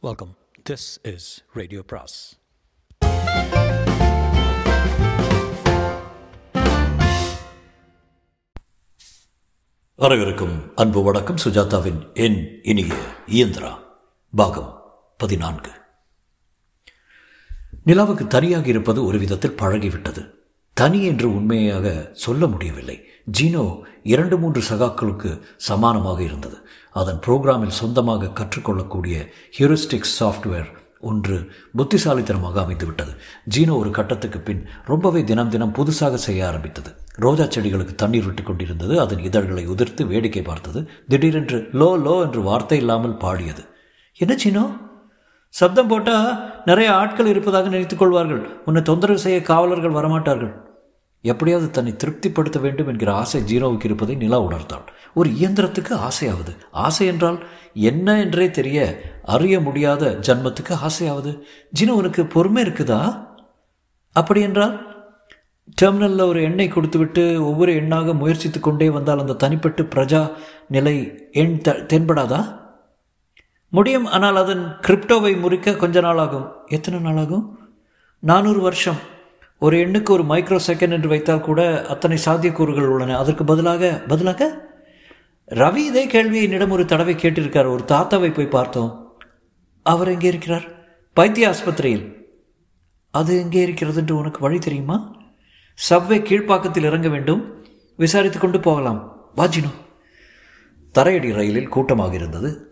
Welcome this is radio பிராஸ் வரவிருக்கும் அன்பு வணக்கம். சுஜாதாவின் என் இனிய இயந்திரா பாகம் பதினான்கு. நிலாவுக்கு தனியாக இருப்பது ஒரு விதத்தில் பழகிவிட்டது. தனி என்று உண்மையாக சொல்ல முடியவில்லை. ஜீனோ இரண்டு மூன்று சகாக்களுக்கு சமானமாக இருந்தது. அதன் புரோகிராமில் சொந்தமாக கற்றுக்கொள்ளக்கூடிய ஹியூரிஸ்டிக்ஸ் சாஃப்ட்வேர் ஒன்று புத்திசாலித்தனமாக அமைந்துவிட்டது. ஜீனோ ஒரு கட்டத்துக்கு பின் ரொம்பவே தினம் தினம் புதுசாக செய்ய ஆரம்பித்தது. ரோஜா செடிகளுக்கு தண்ணீர் விட்டு கொண்டிருந்தது. அதன் இதழ்களை உதிர்த்து வேடிக்கை பார்த்தது. திடீரென்று லோ லோ என்று வார்த்தை இல்லாமல் பாடியது. என்ன சீனோ சப்தம் போட்டால் நிறைய ஆட்கள் இருப்பதாக நினைத்துக் கொள்வார்கள். உன்னை தொந்தரவு செய்ய காவலர்கள் வரமாட்டார்கள். எப்படியாவது தன்னை திருப்திப்படுத்த வேண்டும் என்கிற ஆசை ஜீனோவுக்கு இருப்பதை நிலா உணர்ந்தாள் ஒரு இயந்திரத்துக்கு ஆசையாவது? ஆசை என்றால் என்ன என்றே தெரிய அறிய முடியாத ஜன்மத்துக்கு ஆசையாவது? ஜீனோ உனக்கு பொறுமை இருக்குதா? அப்படி என்றால் டெர்மினலில் ஒரு எண்ணெய் கொடுத்துவிட்டு ஒவ்வொரு எண்ணாக முயற்சித்து கொண்டே வந்தால் அந்த தனிப்பட்டு பிரஜா நிலை எண் த தென்படாதா? முடியும் ஆனால் அதன் கிரிப்டோவை முறிக்க கொஞ்ச நாள் ஆகும். எத்தனை நாள் ஆகும்? நானூறு வருஷம். ஒரு எண்ணுக்கு ஒரு மைக்ரோ செகண்ட் என்று வைத்தால் கூட அத்தனை சாத்தியக்கூறுகள் உள்ளன. அதற்கு பதிலாக பதிலாக ரவி இதே கேள்வியை என்னிடம் ஒரு தடவை கேட்டிருக்கார். ஒரு தாத்தாவை போய் பார்த்தோம். அவர் எங்கே இருக்கிறார்? பைத்திய ஆஸ்பத்திரியில். அது எங்கே இருக்கிறது என்று உனக்கு வழி தெரியுமா? சவ்வே கீழ்ப்பாக்கத்தில் இறங்க வேண்டும். விசாரித்து கொண்டு போகலாம். வாஜினோ. தரையடி ரயிலில் கூட்டமாக இருந்தது.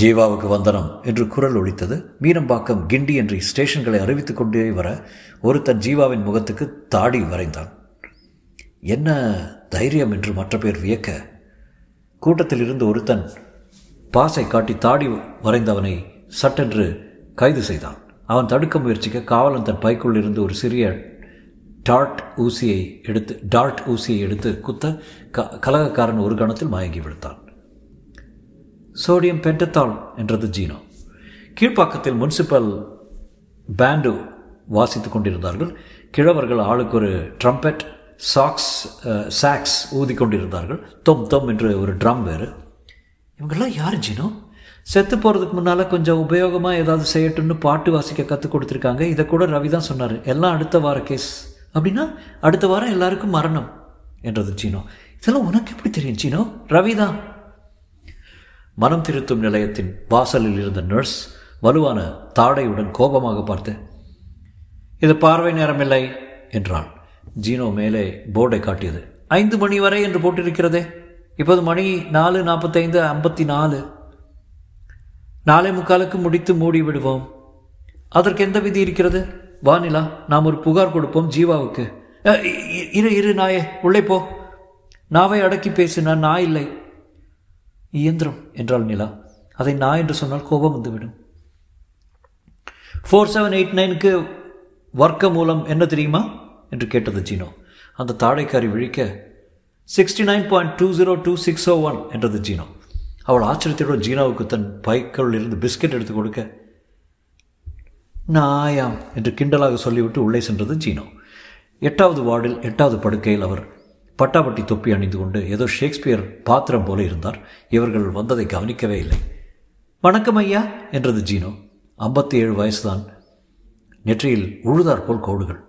ஜீவாவுக்கு வந்தனம் என்று குரல் ஒழித்தது. மீனம்பாக்கம் கிண்டி என்று ஸ்டேஷன்களை அறிவித்துக் கொண்டே வர ஒருத்தன் ஜீவாவின் முகத்துக்கு தாடி வரைந்தான். என்ன தைரியம் என்று மற்ற பேர் வியக்க. கூட்டத்தில் இருந்து ஒருத்தன் பாசை காட்டி தாடி வரைந்தவனை சட்டென்று கைது செய்தான். அவன் தடுக்க முயற்சிக்க காவலன் தன் பைக்குள் இருந்து ஒரு சிறிய டார்ட் ஊசியை எடுத்து டார்ட் ஊசியை எடுத்து குத்த க கலகக்காரன் ஒரு கணத்தில் மயங்கி விழுத்தான் சோடியம் பெண்டத்தால் என்றது ஜீனோ. கீழ்ப்பாக்கத்தில் முனிசிபல் பேண்டு வாசித்துக் கொண்டிருந்தார்கள். கிழவர்கள் ஆளுக்கு ஒரு ட்ரம்பெட் சாக்ஸ் சாக்ஸ் ஊதி கொண்டிருந்தார்கள். தொம் தொம் என்று ஒரு ட்ரம் வேறு. இவங்கெல்லாம் யார் ஜீனோ? செத்து போகிறதுக்கு முன்னால் கொஞ்சம் உபயோகமாக ஏதாவது செய்யட்டும்னு பாட்டு வாசிக்க கற்றுக் கொடுத்துருக்காங்க. இதை கூட ரவி தான் சொன்னார். எல்லாம் அடுத்த வார கேஸ். அப்படின்னா அடுத்த வாரம் எல்லாருக்கும் மரணம் என்றது சீனோ இதெல்லாம் உனக்கு எப்படி தெரியும் சீனோ ரவி தான். மனம் திருத்தும் நிலையத்தின் வாசலில் இருந்த நர்ஸ் வலுவான தாடையுடன் கோபமாக பார்த்து இது பார்வை நேரமில்லை என்றான் ஜீனோ மேலே போர்டை காட்டியது. ஐந்து மணி வரை என்று போட்டிருக்கிறதே. இப்போது மணி நாலு நாற்பத்தைந்து ஐம்பத்தி நாலு. நாளை முக்காலுக்கு முடித்து மூடி விடுவோம். அதற்கு எந்த விதி இருக்கிறது? வானிலா நாம் ஒரு புகார் கொடுப்போம் ஜீவாவுக்கு. இரு இரு நாயே உள்ளே போ. நாவை அடக்கி பேசு நான் நான் இல்லை. இயந்திரம் என்றாள் நிலா. அதை நான் என்று சொன்னால் கோபம் வந்துவிடும். ஃபோர் செவன் எயிட் நைனுக்கு வர்க்க மூலம் என்ன தெரியுமா? என்று கேட்டது ஜீனோ. அந்த தாடைக்காரி விழிக்க sixty nine point two zero two six O one என்றது ஜீனோ. அவள் ஆச்சரியத்தோடு ஜீனோவுக்கு தன் பைக்களில் இருந்து பிஸ்கட் எடுத்து கொடுக்க நாயாம் என்று கிண்டலாக சொல்லிவிட்டு உள்ளே சென்றது ஜீனோ. எட்டாவது வார்டில் எட்டாவது படுக்கையில் அவர் பட்டாபட்டி தொப்பி அணிந்து கொண்டு ஏதோ ஷேக்ஸ்பியர் பாத்திரம் போல இருந்தார். இவர்கள் வந்ததை கவனிக்கவே இல்லை. வணக்கம் ஐயா என்றது ஜீனோ. ஐம்பத்தி ஏழு வயசுதான். நெற்றியில் உழுதார் போல் கோடுகள்.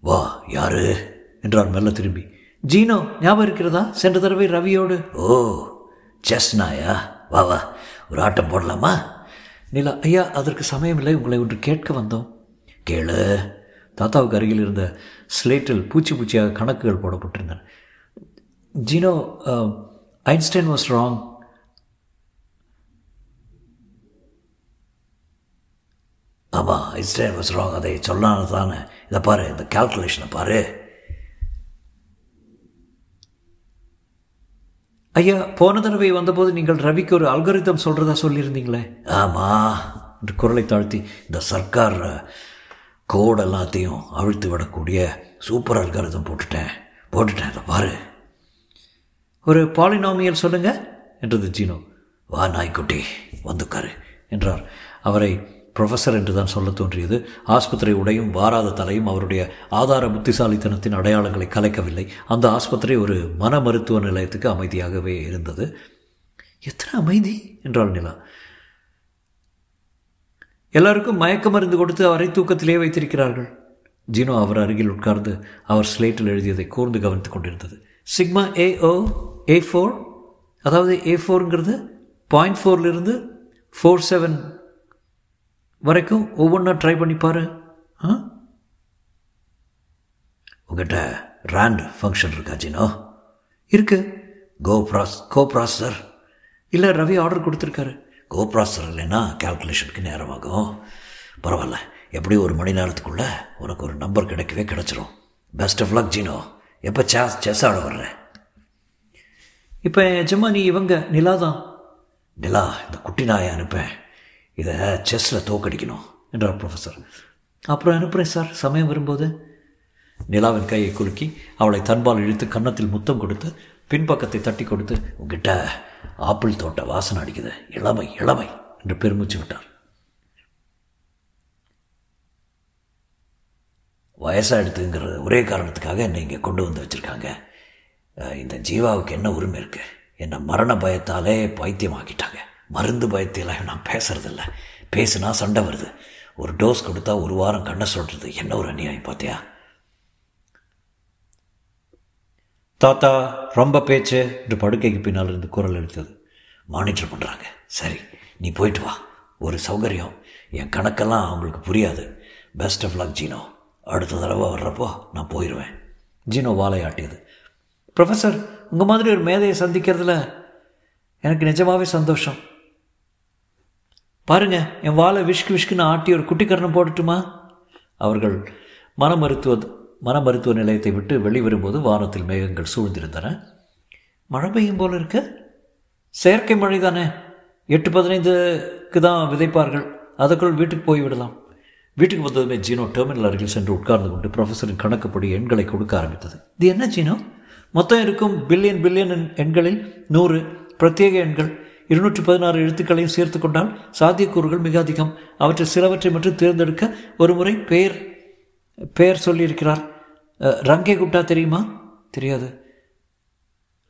வா யாரு? என்றார் மெல்ல திரும்பி. ஜீனோ ஞாபகம் இருக்கிறதா? சென்ற தடவை ரவியோடு. ஓ செஸ் நாயா வா வா ஒரு ஆட்டம் போடலாமா? நிலா ஐயா அதற்கு சமயமில்லை. உங்களை ஒன்று கேட்க வந்தோம். கேளு. தாத்தாவுக்கு அருகில் இருந்த ஸ்லேட்டில் பூச்சி பூச்சியாக கணக்குகள் போடப்பட்டிருந்தன. Jeeno Einstein was wrong. ஆமாம் ஐன்ஸ்டைன் வாஸ் ராங். அதை சொல்லான தானே. இதை பாரு இந்த கால்குலேஷனை பாரு. ஐயா போன தடவை வந்தபோது நீங்கள் ரவிக்கு ஒரு அல்கரிதம் சொல்கிறதா சொல்லியிருந்தீங்களே? ஆமாம் என்று குரலை தாழ்த்தி இந்த சர்க்கார் கோடு எல்லாத்தையும் அவிழ்த்து விடக்கூடிய சூப்பர் அல்காரதம் போட்டுட்டேன். போட்டுட்டேன் அதை பாரு. ஒரு பாலினாமியல் சொல்லுங்க என்றது ஜீனோ. வா நாய்க்குட்டி வந்துக்காரு என்றார். அவரை ப்ரொஃபஸர் என்று தான் சொல்ல தோன்றியது. ஆஸ்பத்திரி உடையும் வாராத தலையும் அவருடைய ஆதார புத்திசாலித்தனத்தின் அடையாளங்களை கலைக்கவில்லை. அந்த ஆஸ்பத்திரி ஒரு மன மருத்துவ நிலையத்துக்கு அமைதியாகவே இருந்தது. எத்தனை அமைதி என்றாள் நிலா. எல்லாருக்கும் மயக்க மருந்து கொடுத்து அவரை தூக்கத்திலே வைத்திருக்கிறார்கள். ஜீனோ அவர் அருகில் உட்கார்ந்து அவர் ஸ்லேட்டில் எழுதியதை கூர்ந்து கவனித்துக் கொண்டிருந்தது. Sigma A O A four அதாவது ஏ ஃபோருங்கிறது பாயிண்ட் ஃபோர்லேருந்து ஃபோர் செவன் வரைக்கும் ஒவ்வொன்றா ட்ரை பண்ணி ஆ? உங்கள்கிட்ட ரேண்ட் ஃபங்க்ஷன் இருக்கா ஜீனோ? இருக்கு. கோ ப்ராஸ் கோ ப்ராசர் இல்லை ரவி ஆர்டர் கொடுத்துருக்காரு. கோ ப்ராசர் இல்லைன்னா கேல்குலேஷனுக்கு நேரமாகும். பரவாயில்ல. எப்படி ஒரு மணி நேரத்துக்குள்ளே உனக்கு ஒரு நம்பர் கிடைக்கவே கிடச்சிரும். பெஸ்ட் ஆஃப் லக் ஜீனோ. எப்போ செஸ் செஸ் ஆட வர்ற? இப்போ எஜமானி இவங்க நிலா தான். நிலா இந்த குட்டி நாயை அனுப்பேன் இதை செஸ்ஸில் தோக்கடிக்கணும் என்றார் ப்ரொஃபஸர் அப்புறம் அனுப்புகிறேன் சார். சமயம் வரும்போது. நிலாவின் கையை குலுக்கி அவளை தன்பால் இழுத்து கன்னத்தில் முத்தம் கொடுத்து பின்பக்கத்தை தட்டி கொடுத்து உங்ககிட்ட ஆப்பிள் தோட்ட வாசனை அடிக்குது. இளமை இளமை என்று பெருமிச்சு விட்டார். வயசாக எடுத்துங்கிற ஒரே காரணத்துக்காக என்னை இங்கே கொண்டு வந்து வச்சுருக்காங்க. இந்த ஜீவாவுக்கு என்ன உரிமை இருக்குது என்னை மரண பயத்தாலே பைத்தியமாக்கிட்டாங்க. மருந்து பயத்திலாம் நான் பேசுறதில்ல. பேசுனா சண்டை வருது. ஒரு டோஸ் கொடுத்தா ஒரு வாரம் கண்ணை சொல்கிறது என்ன ஒரு அநியாயம் பார்த்தியா தாத்தா ரொம்ப பேச்சு என்று படுக்கைக்கு பின்னால் இருந்து குரல் எடுத்தது. மானிட்டர் பண்ணுறாங்க சரி நீ போயிட்டு வா. ஒரு சௌகரியம். என் கணக்கெல்லாம் அவங்களுக்கு புரியாது. பெஸ்ட் ஆஃப் லக் ஜீனோ. அடுத்த தடவை வர்றப்போ நான் போயிடுவேன் ஜீனோ வாழை ஆட்டியது ப்ரொஃபஸர் உங்கள் மாதிரி ஒரு மேதையை சந்திக்கிறதுல எனக்கு நிஜமாகவே சந்தோஷம். பாருங்க என் வாழை விஷ்கு விஷ்குன்னு ஆட்டி ஒரு குட்டிக்கரணம் போடட்டுமா? அவர்கள் மன மருத்துவ மன மருத்துவ நிலையத்தை விட்டு வெளிவரும்போது வானத்தில் மேகங்கள் சூழ்ந்திருந்தன. மழை பெய்யும் போல இருக்க. செயற்கை மழை தானே. எட்டு பதினைந்துக்கு தான் விதைப்பார்கள். அதற்குள் வீட்டுக்கு போய் விடலாம் வீட்டுக்கு வந்ததுமே ஜீனோ டெர்மினல் அருகில் சென்று உட்கார்ந்து கொண்டு ப்ரொஃபஸரின் கணக்குப்படி எண்களை கொடுக்க ஆரம்பித்தது. இது என்ன ஜீனோ? மொத்தம் இருக்கும் பில்லியன் பில்லியன் எண்களில் நூறு பிரத்யேக எண்கள். இருநூற்றி பதினாறு எழுத்துக்களையும் சேர்த்து கொண்டால் சாத்தியக்கூறுகள் மிக அதிகம். அவற்றில் சிலவற்றை மட்டும் தேர்ந்தெடுக்க ஒரு முறை பெயர் பெயர் சொல்லியிருக்கிறார். ரங்கே குட்டா தெரியுமா? தெரியாது.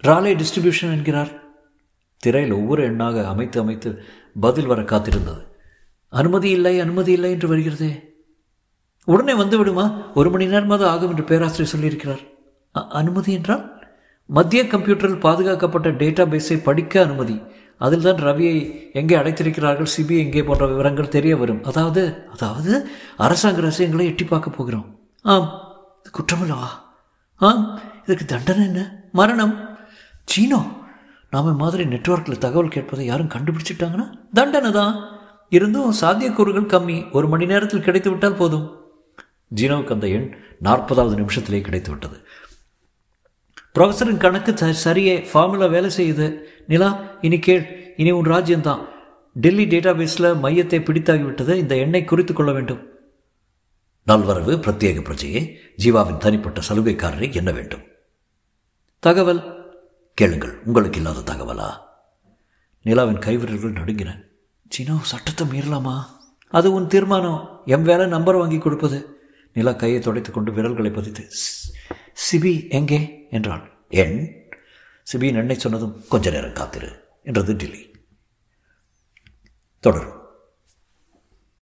ராலே டிஸ்ட்ரிபியூஷன் என்கிறார். திரையில் ஒவ்வொரு எண்ணாக அமைத்து அமைத்து பதில் வர காத்திருந்தது. அனுமதி இல்லை அனுமதி இல்லை என்று வருகிறதே. உடனே வந்து விடுமா? ஒரு மணி நேரமாவது ஆகும் என்று பேராசிரியர் சொல்லியிருக்கிறார். அனுமதி என்றால்? மத்திய கம்ப்யூட்டரில் பாதுகாக்கப்பட்ட டேட்டா பேஸை படிக்க அனுமதி. அதில் தான் ரவியை எங்கே அடைத்திருக்கிறார்கள் சிபிஐ எங்கே போன்ற விவரங்கள் தெரிய வரும். அதாவது அதாவது அரசாங்க ரகசியங்களை எட்டி பார்க்க போகிறோம். ஆம். குற்றமில்லவா? ஆம் இதுக்கு தண்டனை என்ன? மரணம்? சீனோ நாம மாதிரி நெட்ஒர்க்கில் தகவல் கேட்பதை யாரும் கண்டுபிடிச்சிட்டாங்கன்னா தண்டனை தான். இருந்தும் சாத்தியக்கூறுகள் கம்மி. ஒரு மணி நேரத்தில் கிடைத்து விட்டால் போதும். ஜீனோவுக்கு அந்த எண் நாற்பதாவது நிமிஷத்திலே கிடைத்து விட்டது. ப்ரொஃபஸரின் கணக்கு சரியே. ஃபார்முலா வேலை செய்யுது. நிலா இனி கேள். இனி உன் ராஜ்யம்தான். டெல்லி டேட்டாபேஸில் மையத்தை பிடித்தாகிவிட்டது. இந்த எண்ணை குறித்து கொள்ள வேண்டும். நல்வரவு பிரத்யேக பிரஜையே ஜீவாவின் தனிப்பட்ட சலுகைக்காரரை என்ன வேண்டும்? தகவல்? கேளுங்கள் உங்களுக்கு இல்லாத தகவலா? நிலாவின் கைவிரல்கள் நடுங்கின. சீனோ சட்டத்தை மீறலாமா? அது உன் தீர்மானம். எம் வேலை நம்பர் வாங்கி கொடுப்பது. நிலா கையை துடைத்துக் கொண்டு விரல்களை பதித்து சிபி எங்கே? என்றாள். என்? சிபியின் எண்ணெய் சொன்னதும் கொஞ்ச நேரம் காத்திரு என்றது டில்லி. தொடரும்.